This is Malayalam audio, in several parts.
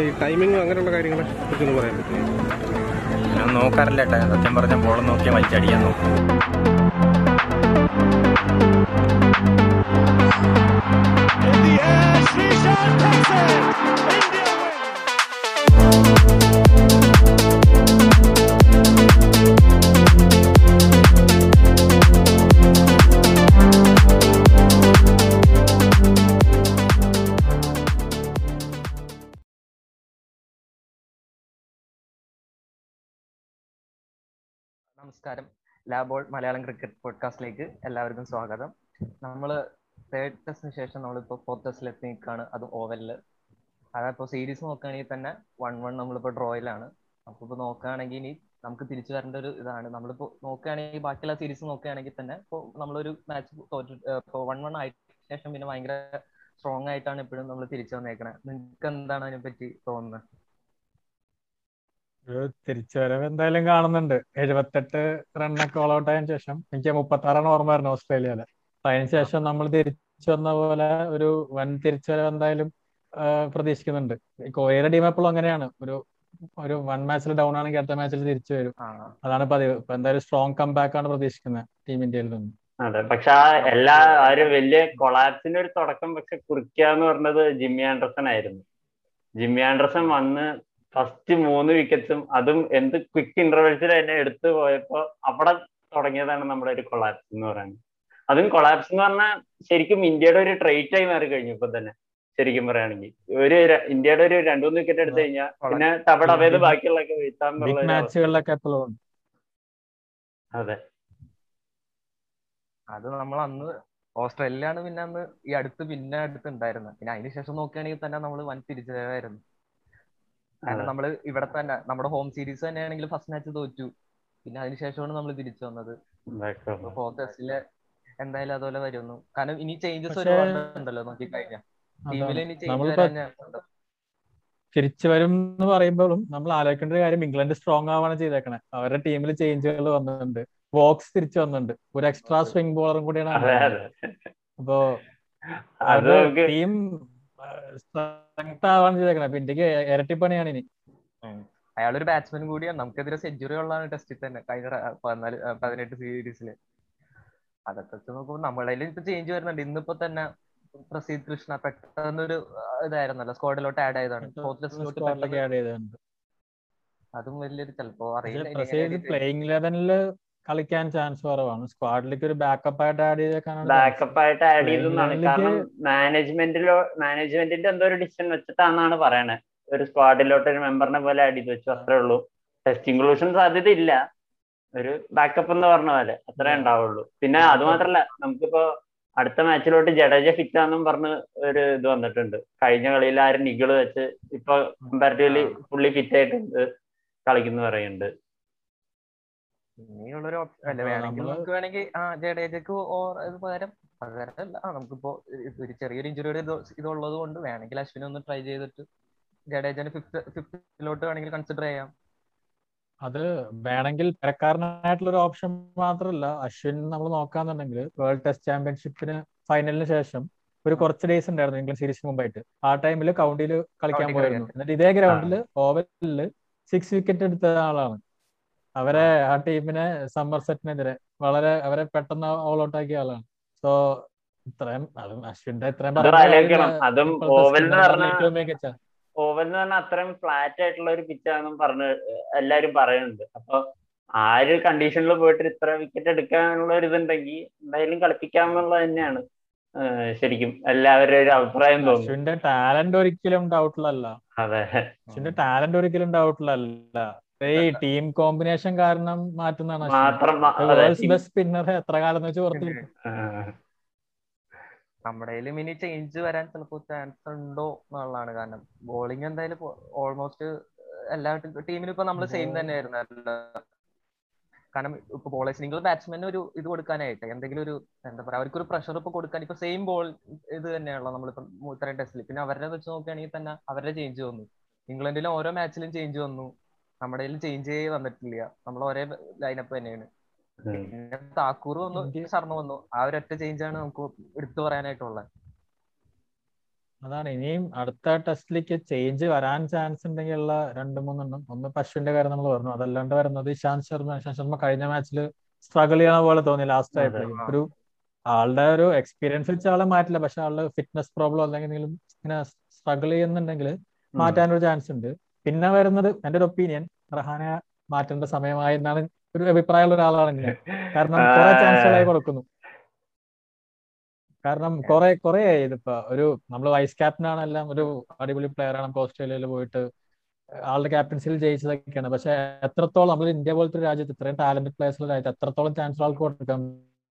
ഈ ടൈമിംഗ് അങ്ങനെയുള്ള കാര്യങ്ങളെ കുറിച്ചൊന്ന് പറയാൻ പറ്റും ഞാൻ നോക്കാറില്ല ഏട്ടാ സത്യം പറഞ്ഞ ബോൾ നോക്കിയാൽ വലിച്ചടിക്കാൻ നോക്കും. In the air, Srishan takes it. നമസ്കാരം. ലാബോൾ മലയാളം ക്രിക്കറ്റ് പോഡ്കാസ്റ്റിലേക്ക് എല്ലാവർക്കും സ്വാഗതം. നമ്മൾ തേർഡ് ടെസ്റ്റിന് ശേഷം നമ്മളിപ്പോൾ ഫോർത്ത് ടെസ്റ്റിൽ എത്തി നിൽക്കുകയാണ് അത് ഓവലിൽ അതിപ്പോൾ സീരീസ് നോക്കുകയാണെങ്കിൽ തന്നെ വൺ വൺ നമ്മളിപ്പോൾ ഡ്രോയിലാണ് അപ്പോൾ ഇപ്പോൾ നോക്കുകയാണെങ്കിൽ ഇനി നമുക്ക് തിരിച്ചു വരേണ്ട ഒരു ഇതാണ്. നമ്മളിപ്പോൾ നോക്കുകയാണെങ്കിൽ ബാക്കിയുള്ള സീരീസ് നോക്കുകയാണെങ്കിൽ തന്നെ ഇപ്പോൾ നമ്മളൊരു മാച്ച് തോറ്റ് ഇപ്പോൾ വൺ വൺ ആയിട്ട് ശേഷം പിന്നെ ഭയങ്കര സ്ട്രോങ് ആയിട്ടാണ് എപ്പോഴും നമ്മൾ തിരിച്ചു വന്നേക്കണേ. നിങ്ങൾക്ക് എന്താണ് അതിനെപ്പറ്റി തോന്നുന്നത്? ഒരു തിരിച്ചുവരവ് എന്തായാലും കാണുന്നുണ്ട്. എഴുപത്തെട്ട് റണ്ണൊക്കെ ഓൾ ഔട്ട് ആയതിനു ശേഷം. എനിക്ക് മുപ്പത്തി ആറാണ് ഓർമ്മ വരുന്നത് ഓസ്ട്രേലിയയിൽ. അപ്പൊ അതിന് ശേഷം നമ്മൾ തിരിച്ചു വന്ന പോലെ ഒരു വൻ തിരിച്ചുവരവ് എന്തായാലും പ്രതീക്ഷിക്കുന്നുണ്ട്. ഈ കൊറിയയുടെ ടീം എപ്പോഴും അങ്ങനെയാണ്. ഒരു ഒരു വൺ മാച്ചിൽ ഡൗൺ ആണെങ്കിൽ അടുത്ത മാച്ചിൽ തിരിച്ചു വരും. അതാണ് പതിവ്. ഇപ്പൊ എന്തായാലും സ്ട്രോങ് കംബാക്ക് ആണ് പ്രതീക്ഷിക്കുന്നത് ടീം ഇന്ത്യയിൽ നിന്ന്. അതെ. പക്ഷെ ആ എല്ലാ ആ ഒരു വലിയ കൊളാപ്സിന്റെ ഒരു തുടക്കം പക്ഷെ കുറിക്കുക എന്ന് പറഞ്ഞത് ജിമ്മി ആൻഡർസൺ ആയിരുന്നു. ജിമ്മി ആൻഡർസൺ വന്ന് ഫസ്റ്റ് മൂന്ന് വിക്കറ്റ്സും അതും എന്ത് ക്വിക്ക് ഇന്റർവെൽസിൽ തന്നെ എടുത്തു പോയപ്പോ അവിടെ തുടങ്ങിയതാണ് നമ്മുടെ ഒരു കൊളാപ്സ് എന്ന് പറയുന്നത്. അതും കൊളാപ്സ് എന്ന് പറഞ്ഞാൽ ശരിക്കും ഇന്ത്യയുടെ ഒരു ട്രേറ്റ് ആയി മാറി കഴിഞ്ഞു ഇപ്പൊ തന്നെ ശരിക്കും പറയുകയാണെങ്കിൽ. ഒരു ഇന്ത്യയുടെ ഒരു രണ്ടു മൂന്ന് വിക്കറ്റ് എടുത്തു കഴിഞ്ഞാൽ പിന്നെ തവടവേത് അവയത് ബാക്കിയുള്ളൊക്കെ വീഴ്ത്താൻ അതെ. അത് നമ്മൾ അന്ന് ഓസ്ട്രേലിയയിലാണ് പിന്നെ അന്ന് ഈ അടുത്ത് പിന്നെ അടുത്ത് ഉണ്ടായിരുന്നത്. പിന്നെ അതിന് ശേഷം നോക്കുകയാണെങ്കിൽ തന്നെ നമ്മൾ വൻ തിരിച്ചറിവായിരുന്നു. കാരണം. നമ്മൾ ഇവിടെ തന്നെ നമ്മുടെ ഹോം സീരീസ് തന്നെയാണെങ്കിൽ ഫസ്റ്റ് മാച്ച് തോറ്റു. പിന്നെ അതിനുശേഷമാണ് നമ്മൾ തിരിച്ചു വന്നത്. ഫോർത്ത് ടെസ്റ്റിൽ എന്തായാലും അതുപോലെ വരുന്നു. കാരണം ഇനി ചേഞ്ചസ് ഉണ്ടല്ലോ നോക്കി കഴിഞ്ഞാൽ ടീമിൽ ഇനി ചേഞ്ച്. തിരിച്ചു വരും എന്ന് പറയുമ്പോഴും നമ്മൾ ആലോചിക്കേണ്ട ഒരു കാര്യം ഇംഗ്ലണ്ട് സ്ട്രോങ് ആവാണ് ചെയ്തേക്കണേ. അവരുടെ ടീമിൽ ചേഞ്ചുകൾ വന്നിട്ടുണ്ട്. വോക്സ് തിരിച്ചു വന്നിട്ടുണ്ട്. ഒരു എക്സ്ട്രാ സ്വിംഗ് ബോളറും കൂടിയാണ് അപ്പോ ടീം ആവാണ് ചെയ്തേക്കണേ. അപ്പൊ ഇന്ത്യയ്ക്ക് ഇരട്ടിപ്പണിയാണ് ഇനി. അയാളൊരു ബാറ്റ്സ്മാൻ കൂടിയാണ്. നമുക്കെതിരെ സെഞ്ചുറി ഉള്ളതാണ് ടെസ്റ്റിൽ തന്നെ. കഴിഞ്ഞ പതിനാല് പതിനെട്ട് സീരീസിൽ അതൊക്കെ വെച്ച് നോക്കുമ്പോൾ നമ്മളതിൽ ഇപ്പൊ ചേഞ്ച് വരുന്നുണ്ട്. ഇന്നിപ്പോ തന്നെ പ്രസീദ് കൃഷ്ണ പെട്ടെന്നൊരു ഇതായിരുന്നല്ലോ. സ്ക്വാഡിലോട്ട് ആഡ് ആയതാണ് അതും വലിയൊരു ചിലപ്പോ അറിയില്ല കളിക്കാൻ ചാൻസ് കുറവാണ്. സ്ക്വാഡിലേക്ക് ഒരു ബാക്കപ്പ് ആയിട്ട് ആഡ് ചെയ്തേക്കാനാണ് ബാക്കപ്പ് ആയിട്ട് ആഡ് ചെയ്തെന്നാണ് കാരണം മാനേജ്മെന്റിലോ മാനേജ്മെന്റിന്റെ എന്തോ ഒരു ഡിസിഷൻ വെച്ചിട്ടാണെന്നാണ് പറയണേ. ഒരു സ്ക്വാഡിലോട്ട് ഒരു മെമ്പറിനെ പോലെ ആഡ് ചെയ്ത് വെച്ചു അത്രേ ഉള്ളൂ. ടെസ്റ്റ് ഇൻക്ലൂഷൻ സാധ്യത ഇല്ല ഒരു ബാക്കപ്പ് എന്ന് പറഞ്ഞ പോലെ അത്രേ ഉണ്ടാവുള്ളൂ. പിന്നെ അത് മാത്രല്ല നമുക്കിപ്പോ അടുത്ത മാച്ചിലോട്ട് ജഡേജ ഫിറ്റ് ആണെന്നും പറഞ്ഞ് ഒരു ഇത് വന്നിട്ടുണ്ട്. കഴിഞ്ഞ കളിയിൽ ആരും നിഗിൾ വെച്ച് ഇപ്പൊ കമ്പാരിറ്റീവ്ലി ഫുള്ളി ഫിറ്റ് ആയിട്ടുണ്ട് കളിക്കുന്നു പറയുന്നുണ്ട്. ഇനിയുള്ളൊരു ഓപ്ഷൻ അല്ല വേണമെങ്കിൽ നമുക്ക് വേണമെങ്കിൽ ആ ജഡേജക്ക് പകരം പകരം അല്ല ആ നമുക്കിപ്പോ ഒരു ചെറിയൊരു ഇഞ്ചുറിയുടെ ഇത് ഇതുള്ളത് കൊണ്ട് വേണമെങ്കിൽ അശ്വിനെ ഒന്ന് ട്രൈ ചെയ്തിട്ട് ജഡേജന് ഫിഫ്ത് ഫിഫ്ത്തിലോട്ട് വേണമെങ്കിൽ കൺസിഡർ ചെയ്യാം. അത് വേണമെങ്കിൽ പരക്കാരനായിട്ടുള്ള ഒരു ഓപ്ഷൻ മാത്രമല്ല. അശ്വിൻ നമ്മൾ നോക്കാന്നുണ്ടെങ്കിൽ വേൾഡ് ടെസ്റ്റ് ചാമ്പ്യൻഷിപ്പിന് ഫൈനലിന് ശേഷം ഒരു കുറച്ച് ഡേയ്സ് ഉണ്ടായിരുന്നു ഇംഗ്ലണ്ട് സീരീസിന് മുമ്പായിട്ട്. ആ ടൈമിൽ കൗണ്ടിയിൽ കളിക്കാൻ പോയിരുന്നു. എന്നിട്ട് ഇതേ ഗ്രൗണ്ടിൽ ഓവലിൽ സിക്സ് വിക്കറ്റ് എടുത്ത ആളാണ്. അവരെ ആ. ടീമിനെ സമ്മർ സെറ്റിനെതിരെ വളരെ അവരെ പെട്ടെന്ന് ഓൾ ഔട്ട് ആക്കിയ ആളാണ്. സോ ഇത്രയും അതും അശ്വിന്റെ ഇത്രയും പറഞ്ഞ ഓവൽ എന്ന് spinner മികച്ച ഓവൽ എന്ന് പറഞ്ഞാൽ അത്രയും ഫ്ലാറ്റ് ആയിട്ടുള്ള ഒരു പിച്ചാണെന്നും പറഞ്ഞ് എല്ലാരും പറയുന്നുണ്ട്. അപ്പൊ ആ ഒരു കണ്ടീഷനിൽ പോയിട്ട് ഇത്ര വിക്കറ്റ് എടുക്കാനുള്ള ഒരു ഇതുണ്ടെങ്കിൽ എന്തായാലും കളിപ്പിക്കാമെന്നുള്ളത് തന്നെയാണ്. ശരിക്കും എല്ലാവരുടെ ഒരു അഭിപ്രായം തോന്നുന്നു ടാലന്റ് ഒരിക്കലും ഡൗട്ടിലല്ല അതെ. ടാലന്റ് ഒരിക്കലും ഡൗട്ടിലല്ല ഈ ടീം കോമ്പിനേഷൻ കാരണം മാറ്റുന്നതാണ് സ്പിന്നർ എത്ര കാലം എന്ന് വെച്ച് പുറത്ത് നമ്മുടെ ഇനി ചേഞ്ച് വരാൻ ചിലപ്പോൾ ചാൻസ് ഉണ്ടോ എന്നുള്ളതാണ് കാരണം. ബോളിംഗ് എന്തായാലും ഓൾമോസ്റ്റ് എല്ലാ ടീമിനും ഇപ്പൊ നമ്മൾ സെയിം തന്നെയായിരുന്നു ആയിരുന്നു കാരണം ഇപ്പൊ ബോളേഴ്സ് നിങ്ങൾ ബാറ്റ്സ്മാന് ഒരു ഇത് കൊടുക്കാനായിട്ട് എന്തെങ്കിലും ഒരു എന്താ പറയാ അവർക്കൊരു പ്രഷർ ഇപ്പൊ കൊടുക്കാൻ ഇപ്പൊ സെയിം ബോൾ ഇത് തന്നെയാണല്ലോ നമ്മളിപ്പോ ഇത്രയും ടെസ്റ്റിൽ പിന്നെ അവരുടെ വെച്ച് നോക്കുകയാണെങ്കിൽ തന്നെ അവരുടെ ചേഞ്ച് വന്നു. ഇംഗ്ലണ്ടിലും ഓരോ മാച്ചിലും ചേഞ്ച് വന്നു. നമ്മുടെ കയ്യിൽ ചേഞ്ച് വന്നിട്ടില്ല. നമ്മൾ ഒരേ ലൈനപ്പ് തന്നെയാണ്. പിന്നെ താക്കൂർ വന്നു ശർമ്മ വന്നു. ആ ഒരൊറ്റ ചേഞ്ച് ആണ് നമുക്ക് എടുത്തു പറയാനായിട്ടുള്ളത് അതാണ്. ഇനിയും അടുത്ത ടെസ്റ്റിലേക്ക് ചേഞ്ച് വരാൻ ചാൻസ് ഉണ്ടെങ്കിലുള്ള രണ്ട് മൂന്നെണ്ണം. ഒന്ന് പശുവിന്റെ കാര്യം നമ്മൾ പറഞ്ഞു. അതല്ലാണ്ട് വരുന്നത് ഇശാന്ത് ശർമ്മ ഇശാന്ത് ശർമ്മ കഴിഞ്ഞ മാച്ചിൽ സ്ട്രഗിൾ ചെയ്യണ പോലെ തോന്നി ലാസ്റ്റ് ആയിട്ട് ഒരു ആളുടെ ഒരു എക്സ്പീരിയൻസ് വെച്ച് ആളെ മാറ്റില്ല. പക്ഷെ ആളുടെ ഫിറ്റ്നസ് പ്രോബ്ലം അല്ലെങ്കിൽ എന്തെങ്കിലും ഇങ്ങനെ സ്ട്രഗിൾ ചെയ്യുന്നുണ്ടെങ്കിൽ മാറ്റാനൊരു ചാൻസ് ഉണ്ട്. പിന്നെ വരുന്നത് എന്റെ ഒരു ഒപ്പീനിയൻ റഹാനെ മാറ്റേണ്ട സമയമായി എന്നാണ് ഒരു അഭിപ്രായമുള്ള ഒരാളാണ് ഞാൻ കാരണം കുറെ ചാൻസുകളായി കൊടുക്കുന്നു. കാരണം കുറെ കുറെ ഇതിപ്പോ ഒരു നമ്മൾ വൈസ് ക്യാപ്റ്റൻ ആണെല്ലാം ഒരു അടിപൊളി പ്ലെയർ ആണ്. നമുക്ക് ഓസ്ട്രേലിയയിൽ പോയിട്ട് ആളുടെ ക്യാപ്റ്റൻസിയിൽ ജയിച്ചതൊക്കെയാണ്. പക്ഷെ എത്രത്തോളം നമ്മൾ ഇന്ത്യ പോലത്തെ ഒരു രാജ്യത്ത് ഇത്രയും ടാലന്റഡ് പ്ലേയേഴ്സുള്ള രാജ്യത്ത് എത്രത്തോളം ചാൻസ് ആൾക്ക് കൊടുക്കാൻ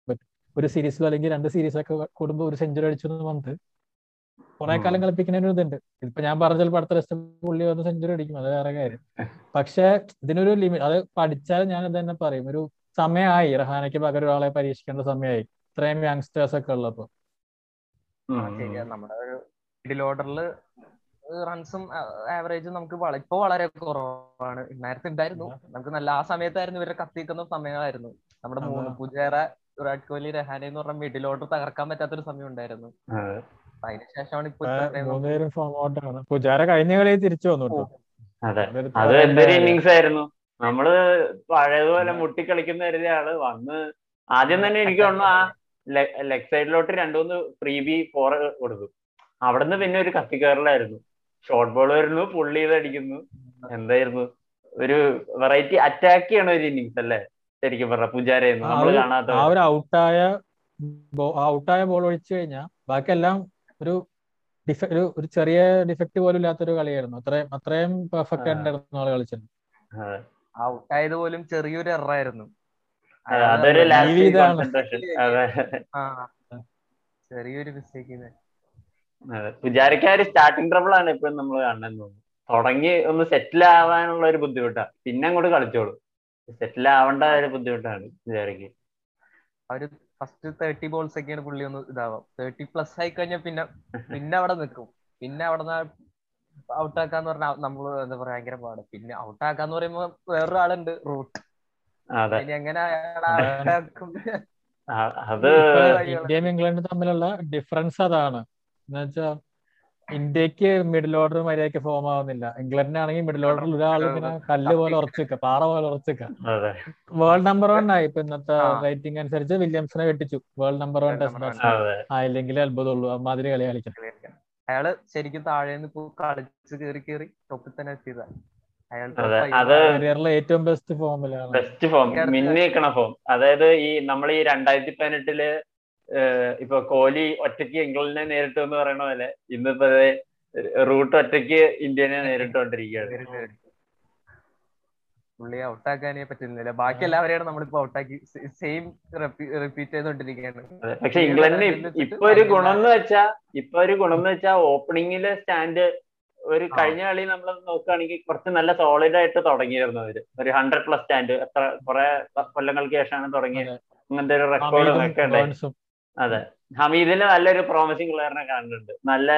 പറ്റും? ഒരു സീരീസിലോ അല്ലെങ്കിൽ രണ്ട് സീരീസൊക്കെ കൂടുമ്പോൾ ഒരു സെഞ്ചുറി അടിച്ചു എന്ന് പറഞ്ഞിട്ട് കുറെ കാലം കളിപ്പിക്കുന്നതിന് ഒരു ഇതുണ്ട് ഇതിപ്പോ ഞാൻ പറഞ്ഞ ചിലപ്പോൾ അടുത്ത ടെസ്റ്റ് പുള്ളി വന്ന് സെഞ്ചുറി അടിക്കും. അത് വേറെ കാര്യം. പക്ഷെ ഇതിനൊരു ലിമിറ്റ് അത് പഠിച്ചാൽ ഞാൻ ഇത് തന്നെ പറയും. ഒരു സമയമായി. റഹാനയ്ക്ക് പകരം ഒരാളെ പരീക്ഷിക്കേണ്ട സമയമായി. ഇത്രയും യങ്സ്റ്റേഴ്സ് ഒക്കെ ഉള്ളപ്പോ. ആ, ശരിയാ. നമ്മുടെ ഒരു മിഡിൽ ഓർഡറിൽ റൺസും ആവറേജും നമുക്ക് ഇപ്പൊ വളരെ കുറവാണ്. നേരത്തെ ഉണ്ടായിരുന്നു. നമുക്ക് നല്ല ആ സമയത്തായിരുന്നു ഇവരെ കത്തിക്കുന്ന സമയമായിരുന്നു നമ്മുടെ മൂന്ന് പുജാര വിരാട് കോഹ്ലി രഹാനെ എന്ന് പറഞ്ഞ മിഡിൽ ഓർഡർ തകർക്കാൻ പറ്റാത്തൊരു സമയം ഉണ്ടായിരുന്നു. അതിനുശേഷമാണ് ഇപ്പൊ പുജാര കഴിഞ്ഞ കളി തിരിച്ചു വന്നു അതെ. അത് എന്തൊരു ഇന്നിങ്സ് ആയിരുന്നു. നമ്മൾ പഴയതുപോലെ മുട്ടിക്കളിക്കുന്ന കരുതിയ ആൾ വന്ന് ആദ്യം തന്നെ എനിക്ക് തോന്നുന്നു ആ ലെഗ് സൈഡിലോട്ട് രണ്ടുമൂന്ന് ഫ്രീ ബി ഫോർ കൊടുത്തു അവിടുന്ന് പിന്നെ ഒരു കത്തിക്കേറലായിരുന്നു. ഷോർട്ട് ബോൾ വരുന്നു പുള്ളി ചെയ്ത് അടിക്കുന്നു. എന്തായിരുന്നു? ഒരു വെറൈറ്റി അറ്റാക്ക് ചെയ്യണ ഒരു ഇന്നിങ്സ് അല്ലേ? ശരിക്കും പറഞ്ഞ പൂജാരായിരുന്നു നമ്മൾ നമ്മൾ കാണാത്ത ആ ഒരു ഔട്ടായ ഔട്ടായ ബോൾ ഒഴിച്ചു കഴിഞ്ഞാൽ ബാക്കിയെല്ലാം ഒരു ഡിഫ- ഒരു ഒരു ചെറിയ ഡിഫക്റ്റ് പോലും ഇല്ലാത്തൊരു കളിയായിരുന്നു. അത്രയും അത്രയും പെർഫെക്റ്റ് ആയിട്ടുണ്ടായിരുന്നു ആൾ കളിച്ചത്. ഔട്ടായത് പോലും ചെറിയൊരു എറായിരുന്നു ആയിരുന്നു. അതൊരു ചെറിയൊരു മിസ്റ്റേക്ക് പുജാരിക്ക് ഒരു സ്റ്റാർട്ടിംഗ് ട്രബിൾ ആണ് ഇപ്പൊ നമ്മൾ കാണുന്നത്. തുടങ്ങി ഒന്ന് സെറ്റിൽ ആവാനുള്ള ഒരു ബുദ്ധിമുട്ടാ. പിന്നെ അങ്ങോട്ട് കളിച്ചോളൂ. സെറ്റിൽ ആവേണ്ട ഒരു ബുദ്ധിമുട്ടാണ് പുജാരിക്ക് അവർ ഫസ്റ്റ് തേർട്ടി ബോൾസ് ഒക്കെയാണ് പുള്ളി ഒന്ന് ഇതാവാം. തേർട്ടി പ്ലസ് ആയി കഴിഞ്ഞാൽ പിന്നെ പിന്നെ അവിടെ നിൽക്കും പിന്നെ അവിടെ ഔട്ടാക്കാന്ന് പറഞ്ഞാൽ നമ്മൾ എന്താ പറയാ ഭയങ്കര പാട്. പിന്നെ ഔട്ടാക്കാന്ന് പറയുമ്പോ വേറൊരാളുണ്ട് റൂട്ട്. അതെ. എങ്ങനെ ഇന്ത്യയും ഇംഗ്ലണ്ടും തമ്മിലുള്ള ഡിഫറൻസ് അതാണ്. എന്നുവെച്ചാ ഇന്ത്യയ്ക്ക് മിഡിൽ ഓർഡർ മര്യാദയ്ക്ക് ഫോം ആവുന്നില്ല. ഇംഗ്ലണ്ടിനാണെങ്കിൽ മിഡിൽ ഓർഡറിൽ ഒരാൾ ഇങ്ങനെ കല്ല് പോലെ ഉറച്ചിക്ക പാറ പോലെ ഉറച്ചിക്ക. അതെ. വേൾഡ് നമ്പർ വൺ ആയി. ഇപ്പൊ ഇന്നത്തെ റേറ്റിംഗ് അനുസരിച്ച് വില്യംസിനെ കെട്ടിച്ചു world number one World test ആയില്ലെങ്കിൽ അത്ഭുതമുള്ളൂ അമ്മാതിരി കളി കളിക്കാം അയാൾ ശരിക്കും താഴെ കളിച്ച് കേറി കേറി ടോപ്പിൽ തന്നെ എത്തിയതാണ് ഏറ്റവും ബെസ്റ്റ് ഫോമിലാണ് ബെസ്റ്റ് ഫോം ഈ അടുത്ത- മിന്നി നിൽക്കണ ഫോം അതായത് ഈ നമ്മൾ ഈ രണ്ടായിരത്തി പതിനെട്ടിൽ ഇപ്പൊ കോഹ്ലി ഒറ്റയ്ക്ക് ഇംഗ്ലണ്ടിനെ നേരിട്ടു എന്ന് പറയണ പോലെ ഇന്നിപ്പോ റൂട്ട് ഒറ്റയ്ക്ക് ഇന്ത്യനെ നേരിട്ടുകൊണ്ടിരിക്കുകയാണ്. പുള്ളിയെ ഔട്ടാക്കാനേ പറ്റുന്നില്ല. ബാക്കി എല്ലാവരെയാണ് നമ്മളിപ്പോ ഔട്ടാക്കി. Same repeat ചെയ്തോണ്ടിരിക്കുകയാണ്. പക്ഷെ ഇംഗ്ലണ്ടിന് ഇപ്പൊ ഒരു ഗുണം എന്ന് വെച്ചാ ഇപ്പൊ ഒരു ഗുണം എന്ന് വെച്ചാ ഓപ്പണിംഗിലെ സ്റ്റാൻഡ് ഒരു. കഴിഞ്ഞ കളി നമ്മൾ നോക്കുകയാണെങ്കിൽ കുറച്ച് നല്ല സോളിഡ് ആയിട്ട് തുടങ്ങിയിരുന്നു അവർ. ഒരു ഹൺഡ്രഡ് പ്ലസ് സ്റ്റാൻഡ് എത്ര കുറെ കൊല്ലങ്ങൾക്ക് ശേഷമാണ് തുടങ്ങിയത്. അങ്ങനത്തെ ഒരു റെക്കോർഡ് ഒക്കെ ഉണ്ടായി. അതെ. ഹമീദിന് നല്ലൊരു പ്രോമിസിംഗ് പ്ലെയറിനെ കാണുന്നുണ്ട് നല്ല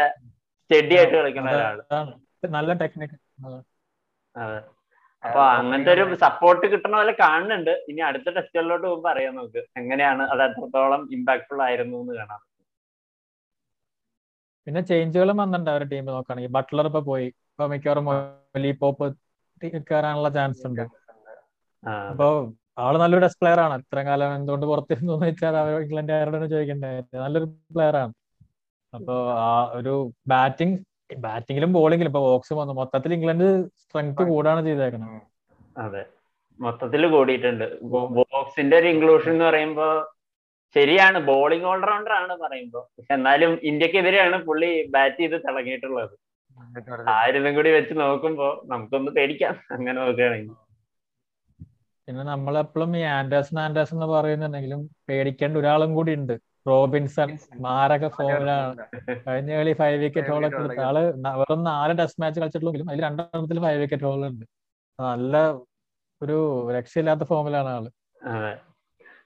സ്റ്റഡി ആയിട്ട് കളിക്കുന്ന ഒരാൾ. നല്ല ടെക്നിക് അതെ. അപ്പൊ അങ്ങനത്തെ ഒരു സപ്പോർട്ട് കിട്ടണ പോലെ കാണുന്നുണ്ട്. ഇനി അടുത്ത ടെസ്റ്റുകളിലോട്ട് പോകുമ്പോ അറിയാം നമുക്ക്. എങ്ങനെയാണ് അത് എത്രത്തോളം ഇമ്പാക്ട്ഫുൾ ആയിരുന്നു എന്ന് കാണാം. പിന്നെ ചേഞ്ചുകളും വന്നിട്ടുണ്ട് അവരുടെ ടീം നോക്കുകയാണെങ്കിൽ. ബട്ട്ലർ ഇപ്പൊ പോയി. ഇപ്പൊ മിക്കവാറും പോപ്പ് കയറാനുള്ള ചാൻസ് ഉണ്ട്. അപ്പൊ ആൾ നല്ലൊരു ടെസ്റ്റ് പ്ലെയർ ആണ്. ഇത്രയും കാലം എന്തുകൊണ്ട് പുറത്തിരുന്നു എന്ന് വെച്ചാൽ അവർ ഇംഗ്ലണ്ട് ആരോടാണ് ചോദിക്കേണ്ടത് നല്ലൊരു പ്ലെയർ ആണ്. അപ്പൊ ആ ഒരു ബാറ്റിംഗ് ബാറ്റിംഗിലും ബോളിംഗിലും ഇപ്പൊ ബോക്സ് വന്നു. മൊത്തത്തിൽ ഇംഗ്ലണ്ട് സ്ട്രെങ്ത് കൂടാണ് ചെയ്തേക്കുന്നത് അതെ. മൊത്തത്തിൽ കൂടിയിട്ടുണ്ട്. ബോക്സിന്റെ ഒരു ഇൻക്ലൂഷൻ എന്ന് പറയുമ്പോ ശരിയാണ്. ബോളിംഗ് ഓൾറൗണ്ടർ ആണ് പറയുമ്പോ. പക്ഷെ എന്നാലും ഇന്ത്യക്കെതിരെയാണ് പുള്ളി ബാറ്റ് ചെയ്ത് തിളങ്ങിയിട്ടുള്ളത്. ആയിരുന്നും കൂടി വെച്ച് നോക്കുമ്പോ നമുക്കൊന്ന് പേടിക്കാം. അങ്ങനെ നോക്കുകയാണെങ്കിൽ. പിന്നെ നമ്മളെപ്പോഴും ഈ ആൻഡേഴ്സൺ ആൻഡേഴ്സൺ എന്ന് പറയുന്നുണ്ടെങ്കിലും പേടിക്കേണ്ട ഒരാളും കൂടി ഉണ്ട്. റോബിൻസൺ മാരക ഫോമിലാണ്. കഴിഞ്ഞ കളി ഫൈവ് വിക്കറ്റ് ഹോൾ ഒക്കെ എടുത്ത ആൾ വെറും നാല് ടെസ്റ്റ് മാച്ച് കളിച്ചിട്ടുള്ളെങ്കിലും അതിൽ രണ്ടെണ്ണത്തിൽ ഫൈവ് വിക്കറ്റ് ഹോൾ ഉണ്ട്. നല്ല ഒരു രക്ഷയില്ലാത്ത ഫോമിലാണ് ആൾ.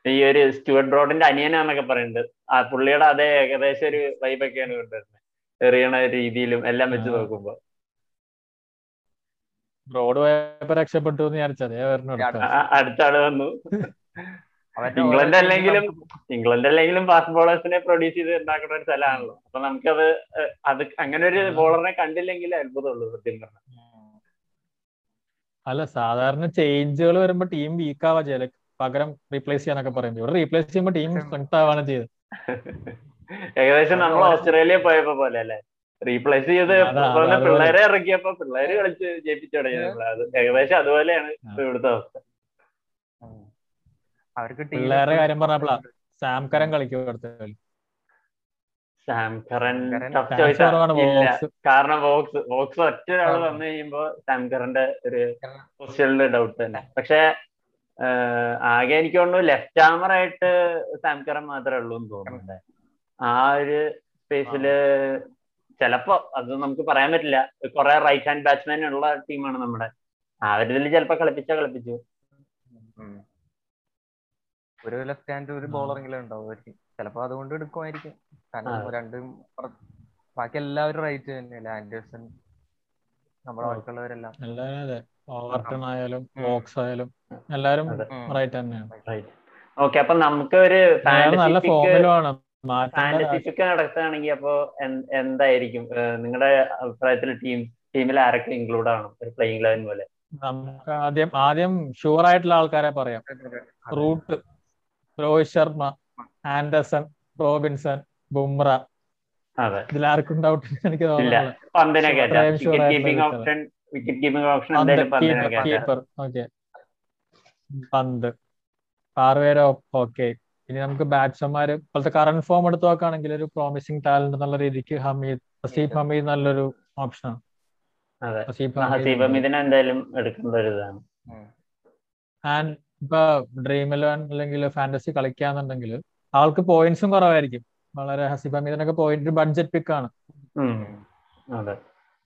ഈ ഒരു സ്റ്റുവർട്ട് റോഡിന്റെ അനിയനാന്നൊക്കെ പറയുന്നുണ്ട് ആ പുള്ളിയുടെ അതേ ഏകദേശം ഒരു വൈബൊക്കെയാണ് കൊണ്ടുവരുന്നത് എറിയണ രീതിയിലും എല്ലാം വെച്ച്. നോക്കുമ്പോ. റോഡ് പോയപ്പോ രക്ഷപ്പെട്ടു എന്ന് വിചാരിച്ചത് അതേ അടുത്ത ആ, വന്നു. ഇംഗ്ലണ്ട് അല്ലെങ്കിലും team ഇംഗ്ലണ്ട് അല്ലെങ്കിലും ഫാസ്റ്റ് ബോളേഴ്സിനെ പ്രൊഡ്യൂസ് ചെയ്ത് ഉണ്ടാക്കുന്ന ഒരു സ്ഥലമാണല്ലോ. അപ്പൊ നമുക്കത് അത് അങ്ങനെ ഒരു ബോളറിനെ കണ്ടില്ലെങ്കിൽ അത്ഭുതമുള്ളൂ സത്യം പറഞ്ഞാൽ അല്ല സാധാരണ ചേഞ്ചുകൾ വരുമ്പോ ടീം വീക്ക് ആവാ ചെയ്യൽ. പകരം റീപ്ലേസ് ചെയ്യാനൊക്കെ പറയുന്നത് ഇവിടെ റീപ്ലേസ് ചെയ്യുമ്പോൾ ടീം സ്ട്രെങ്ത് ആവാണ് ചെയ്തത് ഏകദേശം നമ്മൾ ഓസ്ട്രേലിയ പോയപ്പോ പോലെ അല്ലേ? റീപ്ലേസ് ചെയ്ത് പിള്ളേരെ ഇറക്കിയപ്പോ പിള്ളേര് കളിച്ച് ജയിപ്പിച്ചു തുടങ്ങി. അത് ഏകദേശം അതുപോലെയാണ് ഇവിടുത്തെ അവസ്ഥ. അവർക്ക് പിള്ളേരുടെ കാര്യം പറഞ്ഞപ്പോഴാ സാം കരൻ കളിക്കും അടുത്ത കളി. Sam Curran tough Chance choice ഇല്ല. കാരണം വോക്സ് വോക്സ് ഒറ്റ ഒരാൾ. വന്നു കഴിയുമ്പോ സാം കറന്റെ ഒരു പൊസിഷനിൽ ഡൗട്ട് തന്നെ. പക്ഷെ ആകെ എനിക്ക് തോന്നുന്നു ലെഫ്റ്റ് ആമർ ആയിട്ട് സാം കറൻ മാത്രമേ ഉള്ളൂ എന്ന് തോന്നുന്നുണ്ട്. ആ ഒരു സ്പേസിൽ ചിലപ്പോ അത് നമുക്ക് പറയാൻ പറ്റില്ല. കുറെ റൈറ്റ് ഹാൻഡ് ബാറ്റ്സ്മാൻ ഉള്ള ടീമാണ് നമ്മുടെ. അവരിതിൽ ചിലപ്പോ കളിപ്പിച്ചാ കളിപ്പിച്ചു. ഒരു ലെഫ്റ്റ് ഹാൻഡ് ഒരു. ബോളറെങ്കിലും ഉണ്ടാവുമായിരിക്കും ചിലപ്പോ അതുകൊണ്ട് എടുക്കുമായിരിക്കും. കാരണം. രണ്ടും ബാക്കി എല്ലാവരും റൈറ്റ് തന്നെയല്ലേ? ആൻഡേഴ്സൺ നമ്മുടെ. ബാക്കിയുള്ളവരെല്ലാം എല്ലാവരും ഓവർട്ടൺ ആയാലും ബോക്സ് ആയാലും എല്ലാരും റൈറ്റ് തന്നെയാണ്. ഓക്കെ അപ്പൊ നമുക്ക് ഒരു നല്ല ഫോമിലുമാണ് ഫാന്റസി നടക്കുകയാണെങ്കിൽ നടത്തുകയാണെങ്കിൽ അപ്പോ എന്ത്- എന്തായിരിക്കും നിങ്ങളുടെ അഭിപ്രായത്തിൽ ടീം ടീമിൽ ആരൊക്കെ ഇൻക്ലൂഡ് ആണ് ഒരു പ്ലേയിങ് ലെവൻ പോലെ. നമുക്ക് ആദ്യം ആദ്യം ഷുവർ ആയിട്ടുള്ള ആൾക്കാരെ പറയാം. Root Rohit Sharma Anderson Robinson Bumrah. ഇതിലാർക്കും doubt എനിക്ക് തോന്നുന്നു കീപ്പർ ഓക്കെ പന്ത് ആറുപേരോ ഓക്കെ ഇനി നമുക്ക് ബാറ്റ്സ്മാർ ഇപ്പോഴത്തെ കറന്റ് ഫോം എടുത്ത് നോക്കുകയാണെങ്കിൽ ഒരു പ്രോമിസിങ് ടാലന്റ് എന്നുള്ള രീതിക്ക് ഹമീദ് ഹസീഫ് ഹമീദ് നല്ലൊരു ഓപ്ഷനാണ് ഹസീബ് അമീദിനെ എന്തായാലും എടുക്കേണ്ട ഒരു ഇതാണ്. ആൻഡ് ഇപ്പൊ ഡ്രീം ഇലവൻ അല്ലെങ്കിൽ ഫാന്റസി കളിക്കാന്നുണ്ടെങ്കിൽ ആൾക്ക് പോയിന്റ്സും കുറവായിരിക്കും. വളരെ ഹസീഫ് ഹമീദിനൊക്കെ പോയിന്റ് ബഡ്ജറ്റ് പിക്ക് ആണ്. അതെ.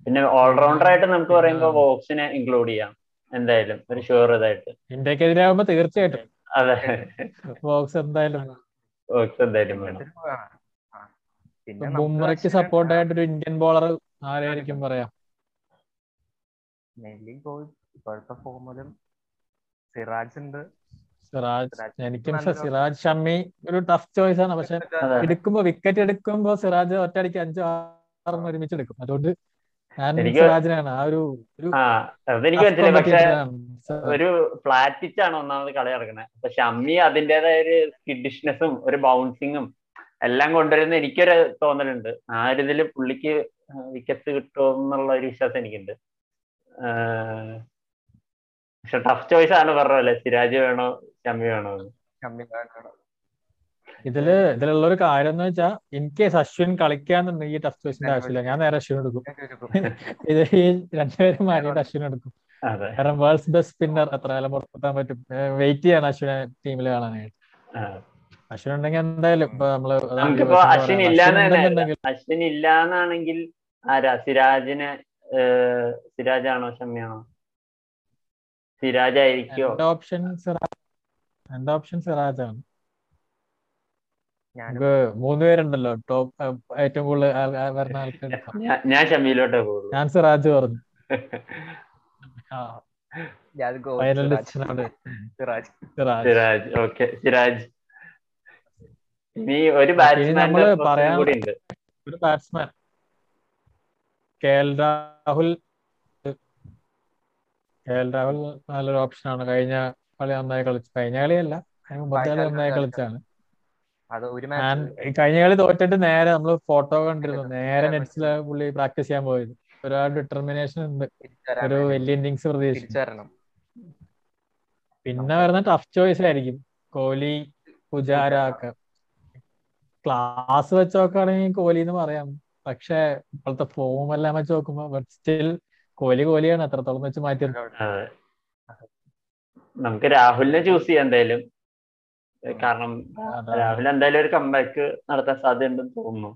പിന്നെ ഓൾറൗണ്ടർ ആയിട്ട് നമുക്ക് പറയുമ്പോൾ വോക്സിനെ ഇൻക്ലൂഡ് ചെയ്യാം. എന്തായാലും. ഒരു ഷുവർ ഇതായിട്ട്. ഇന്ത്യക്കെതിരാകുമ്പോ തീർച്ചയായിട്ടും. അതെ. ബോക്സ് എന്തായാലും ബോക്സ് എന്തായാലും വേണം. പിന്നെ ബുംറയ്ക്ക് സപ്പോർട്ട് ആയിട്ട് ഒരു ഇന്ത്യൻ ബോളർ ആരായിരിക്കും പറയാം? മെയിൻലി ഇപ്പോഴത്തെ ഫോമിലും സിറാജ് ഉണ്ട്. സിറാജ്. എനിക്ക് എനിക്കും സിറാജ് ഷമ്മി ഒരു ടഫ് ചോയ്സ് ആണ്. പക്ഷെ എടുക്കുമ്പോ വിക്കറ്റ് എടുക്കുമ്പോ സിറാജ് ഒറ്റയടിക്ക് അഞ്ചോ ആറും ഒരുമിച്ച് എടുക്കും. അതുകൊണ്ട് അതെനിക്ക് മനസ്സിലായി. പക്ഷെ. ഒരു ഫ്ലാറ്റിച്ചാണ് പിച്ച് ആണ് ഒന്നാമത് കളി നടക്കുന്നത് അപ്പൊ ഷമ്മി അതിന്റേതായ ഒരു സ്കിഡിഷ്നെസ്സും ഒരു ബൗൺസിങ്ങും എല്ലാം കൊണ്ടുവരുന്ന എനിക്കൊരു തോന്നലുണ്ട്. ആ ഒരു ഇതിൽ പുള്ളിക്ക് വിക്കറ്റ് കിട്ടുമോ എന്നുള്ള ഒരു വിശ്വാസം എനിക്കുണ്ട്. പക്ഷെ ടഫ് ചോയ്സ് ആണ് പറഞ്ഞല്ലേ സിരാജ് വേണോ ഷമ്മി വേണോ ഷമ്മി വേണോ. ഇതിൽ ഇതിലുള്ള ഒരു കാര്യം എന്ന് വെച്ചാൽ ഇൻ കേസ് അശ്വിൻ കളിക്കാന്നുണ്ടെങ്കിൽ ഈ ടഫ് ചോയ്സിന്റെ ആവശ്യമില്ല. ഞാൻ നേരെ അശ്വിൻ എടുക്കും. ഇത് ഈ രണ്ടുപേരും മാറിയിട്ട് അശ്വിൻ എടുക്കും. കാരണം വേൾഡ്സ് ബെസ്റ്റ് സ്പിന്നർ എത്ര കാലം പുറത്തെത്താൻ പറ്റും. വെയിറ്റ് ചെയ്യാണ് അശ്വിനെ ടീമിൽ കാണാനായിട്ട്. അശ്വിൻ ഉണ്ടെങ്കിൽ എന്തായാലും ഇപ്പൊ നമ്മൾ നമുക്കിപ്പോ അശ്വിൻ അശ്വിൻ ഇല്ലാന്നാണെങ്കിൽ ആരാ സിരാജിനെ സിരാജാണോ ഷമ്മിയാണോ സിരാജ് ആയിരിക്കോ എന്റെ ഓപ്ഷൻ സിറാജ് എന്റെ ഓപ്ഷൻ സിറാജ് നമുക്ക് ടോപ്പ് ഏറ്റവും കൂടുതൽ വരുന്ന ആൾക്കാർ ഞാൻ ഷമീലോട്ടേ ഞാൻ സിറാജ് പറഞ്ഞു. ഇനി ഒരു ഒരു batsman K L Rahul. K L Rahul നല്ലൊരു ഓപ്ഷനാണ് കഴിഞ്ഞ കളി നന്നായി കളിച്ചു. കഴിഞ്ഞ കളിയല്ല. അതിന് മുമ്പത്തെ കളി നന്നായി കളിച്ചാണ് അത് ഒരു ഞാൻ കഴിഞ്ഞ കളി തോറ്റിട്ട് നേരെ നമ്മൾ ഫോട്ടോ കണ്ടിരുന്നു. നേരെ നെറ്റ്സിൽ പുള്ളി പ്രാക്ടീസ് ചെയ്യാൻ പോയത്. ഒരുപാട് ഡിറ്റർമിനേഷൻ ഉണ്ട്. ഒരു വലിയ ഇന്നിങ്സ് പ്രതീക്ഷിച്ചു. പിന്നെ വരുന്ന ടഫ് ചോയ്സ് ആയിരിക്കും കോഹ്ലി പുജാര ഒക്കെ. ക്ലാസ് വെച്ച് നോക്കുകയാണെങ്കിൽ കോഹ്ലി എന്ന് പറയാം. പക്ഷെ ഇപ്പോഴത്തെ ഫോം എല്ലാം വെച്ച് നോക്കുമ്പോ ബട്ട് സ്റ്റിൽ കോഹ്ലി കോഹ്ലിയാണ് എത്രത്തോളം വെച്ച് മാറ്റി നമുക്ക് രാഹുലിനെ ചൂസ് ചെയ്യാം എന്തായാലും. കാരണം രാവിലെ എന്തായാലും ഒരു കമ്പാക്ക് നടത്താൻ സാധ്യതയുണ്ടെന്ന് തോന്നുന്നു.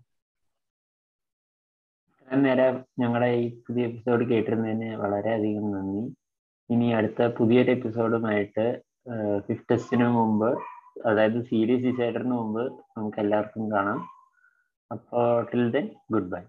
നേരം ഞങ്ങളുടെ ഈ പുതിയ എപ്പിസോഡ് കേട്ടിരുന്നതിന് വളരെയധികം നന്ദി. ഇനി അടുത്ത പുതിയൊരു എപ്പിസോഡുമായിട്ട് ഫിഫ്ത് ടെസ്റ്റിന് മുമ്പ് അതായത് സീരീസ് ഡിസൈഡറിന് മുമ്പ് നമുക്ക് എല്ലാവർക്കും കാണാം. അപ്പോൾ ടിൽ ദെൻ ഗുഡ് ബൈ